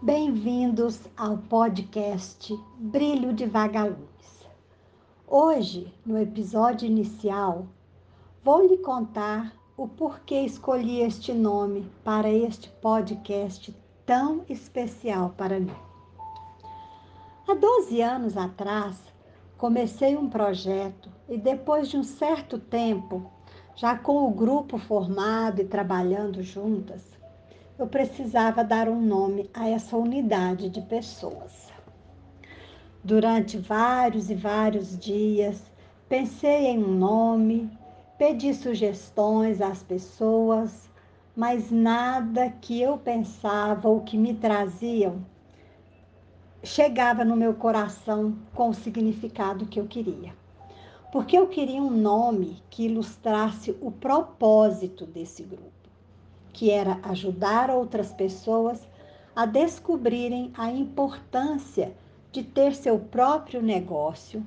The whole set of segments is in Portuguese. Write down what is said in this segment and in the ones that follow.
Bem-vindos ao podcast Brilho de Vagalumes. Hoje, no episódio inicial, vou lhe contar o porquê escolhi este nome para este podcast tão especial para mim. Há 12 anos atrás, comecei um projeto e depois de um certo tempo, já com o grupo formado e trabalhando juntas, eu precisava dar um nome a essa unidade de pessoas. Durante vários e vários dias, pensei em um nome, pedi sugestões às pessoas, mas nada que eu pensava ou que me traziam chegava no meu coração com o significado que eu queria porque eu queria um nome que ilustrasse o propósito desse grupo, que era ajudar outras pessoas a descobrirem a importância de ter seu próprio negócio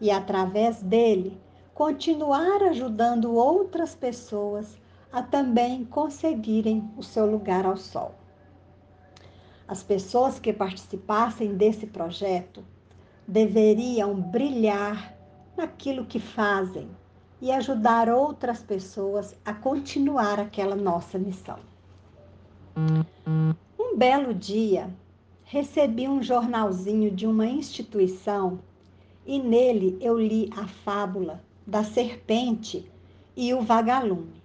e, através dele, continuar ajudando outras pessoas a também conseguirem o seu lugar ao sol. As pessoas que participassem desse projeto deveriam brilhar naquilo que fazem e ajudar outras pessoas a continuar aquela nossa missão. Um belo dia, recebi um jornalzinho de uma instituição e nele eu li a fábula da serpente e o vagalume.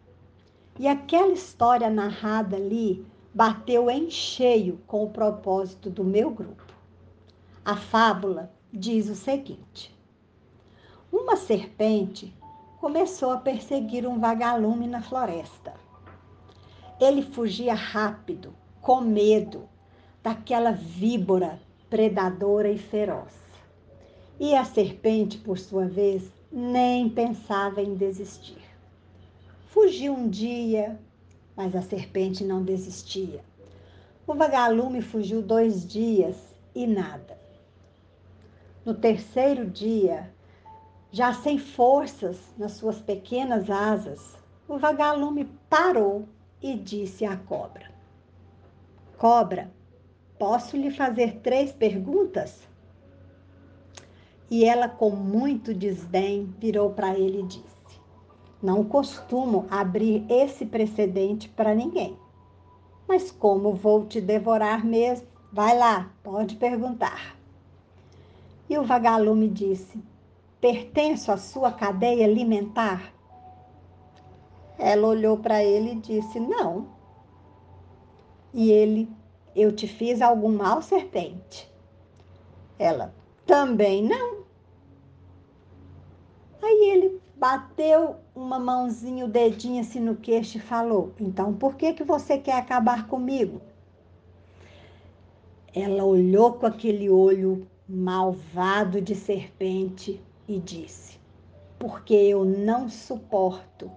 E aquela história narrada ali bateu em cheio com o propósito do meu grupo. A fábula diz o seguinte: uma serpente começou a perseguir um vagalume na floresta. Ele fugia rápido, com medo daquela víbora predadora e feroz. E a serpente, por sua vez, nem pensava em desistir. Fugiu um dia, mas a serpente não desistia. O vagalume fugiu dois dias e nada. No terceiro dia, já sem forças nas suas pequenas asas, o vagalume parou e disse à cobra: Cobra, posso lhe fazer três perguntas? E ela, com muito desdém, virou para ele e disse: Não costumo abrir esse precedente para ninguém. Mas como vou te devorar mesmo? Vai lá, pode perguntar. E o vagalume disse: pertenço à sua cadeia alimentar? Ela olhou para ele e disse: Não. E ele: Eu te fiz algum mal, serpente? Ela: Também não. Aí ele bateu uma mãozinha, o dedinho assim no queixo e falou: Então por que, que você quer acabar comigo? Ela olhou com aquele olho malvado de serpente e disse: Porque eu não suporto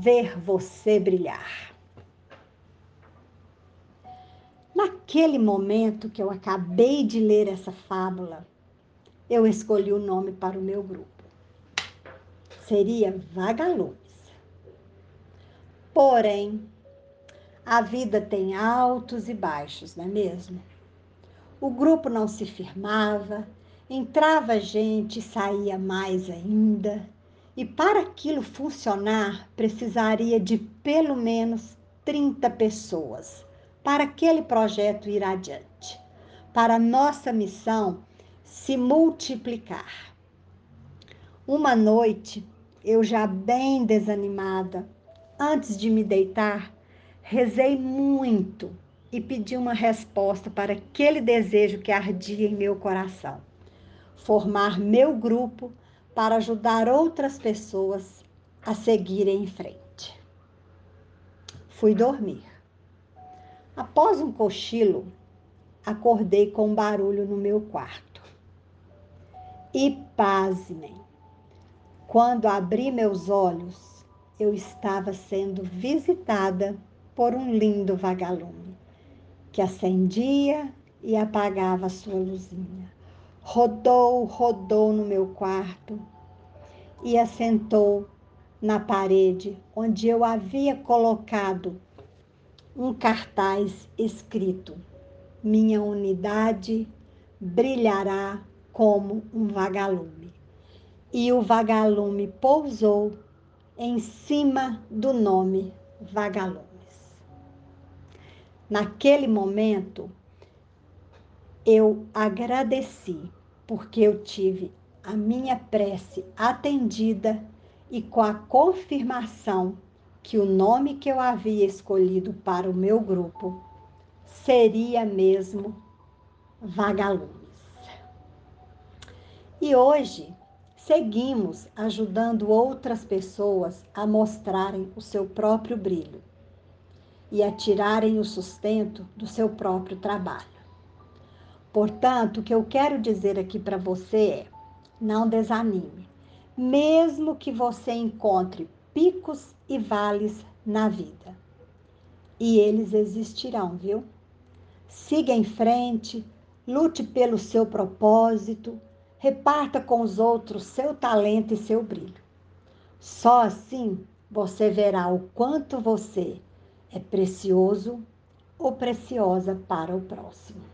ver você brilhar. Naquele momento que eu acabei de ler essa fábula, eu escolhi o nome para o meu grupo. Seria Vagalumes. Porém, a vida tem altos e baixos, não é mesmo? O grupo não se firmava, Entrava gente saía mais ainda. E para aquilo funcionar, precisaria de pelo menos 30 pessoas para aquele projeto ir adiante, para nossa missão se multiplicar. Uma noite, eu já bem desanimada, antes de me deitar, rezei muito e pedi uma resposta para aquele desejo que ardia em meu coração formar meu grupo para ajudar outras pessoas a seguirem em frente. Fui dormir. Após um cochilo, acordei com um barulho no meu quarto. E pasmem, quando abri meus olhos, eu estava sendo visitada por um lindo vagalume que acendia e apagava sua luzinha rodou, rodou no meu quarto e assentou na parede onde eu havia colocado um cartaz escrito: minha unidade brilhará como um vagalume. E o vagalume pousou em cima do nome Vagalumes. Naquele momento, eu agradeci, porque eu tive a minha prece atendida e com a confirmação que o nome que eu havia escolhido para o meu grupo seria mesmo Vagalumes. E hoje seguimos ajudando outras pessoas a mostrarem o seu próprio brilho e a tirarem o sustento do seu próprio trabalho. Portanto, o que eu quero dizer aqui para você é: não desanime, mesmo que você encontre picos e vales na vida. E eles existirão, viu? Siga em frente, lute pelo seu propósito, reparta com os outros seu talento e seu brilho. Só assim você verá o quanto você é precioso ou preciosa para o próximo.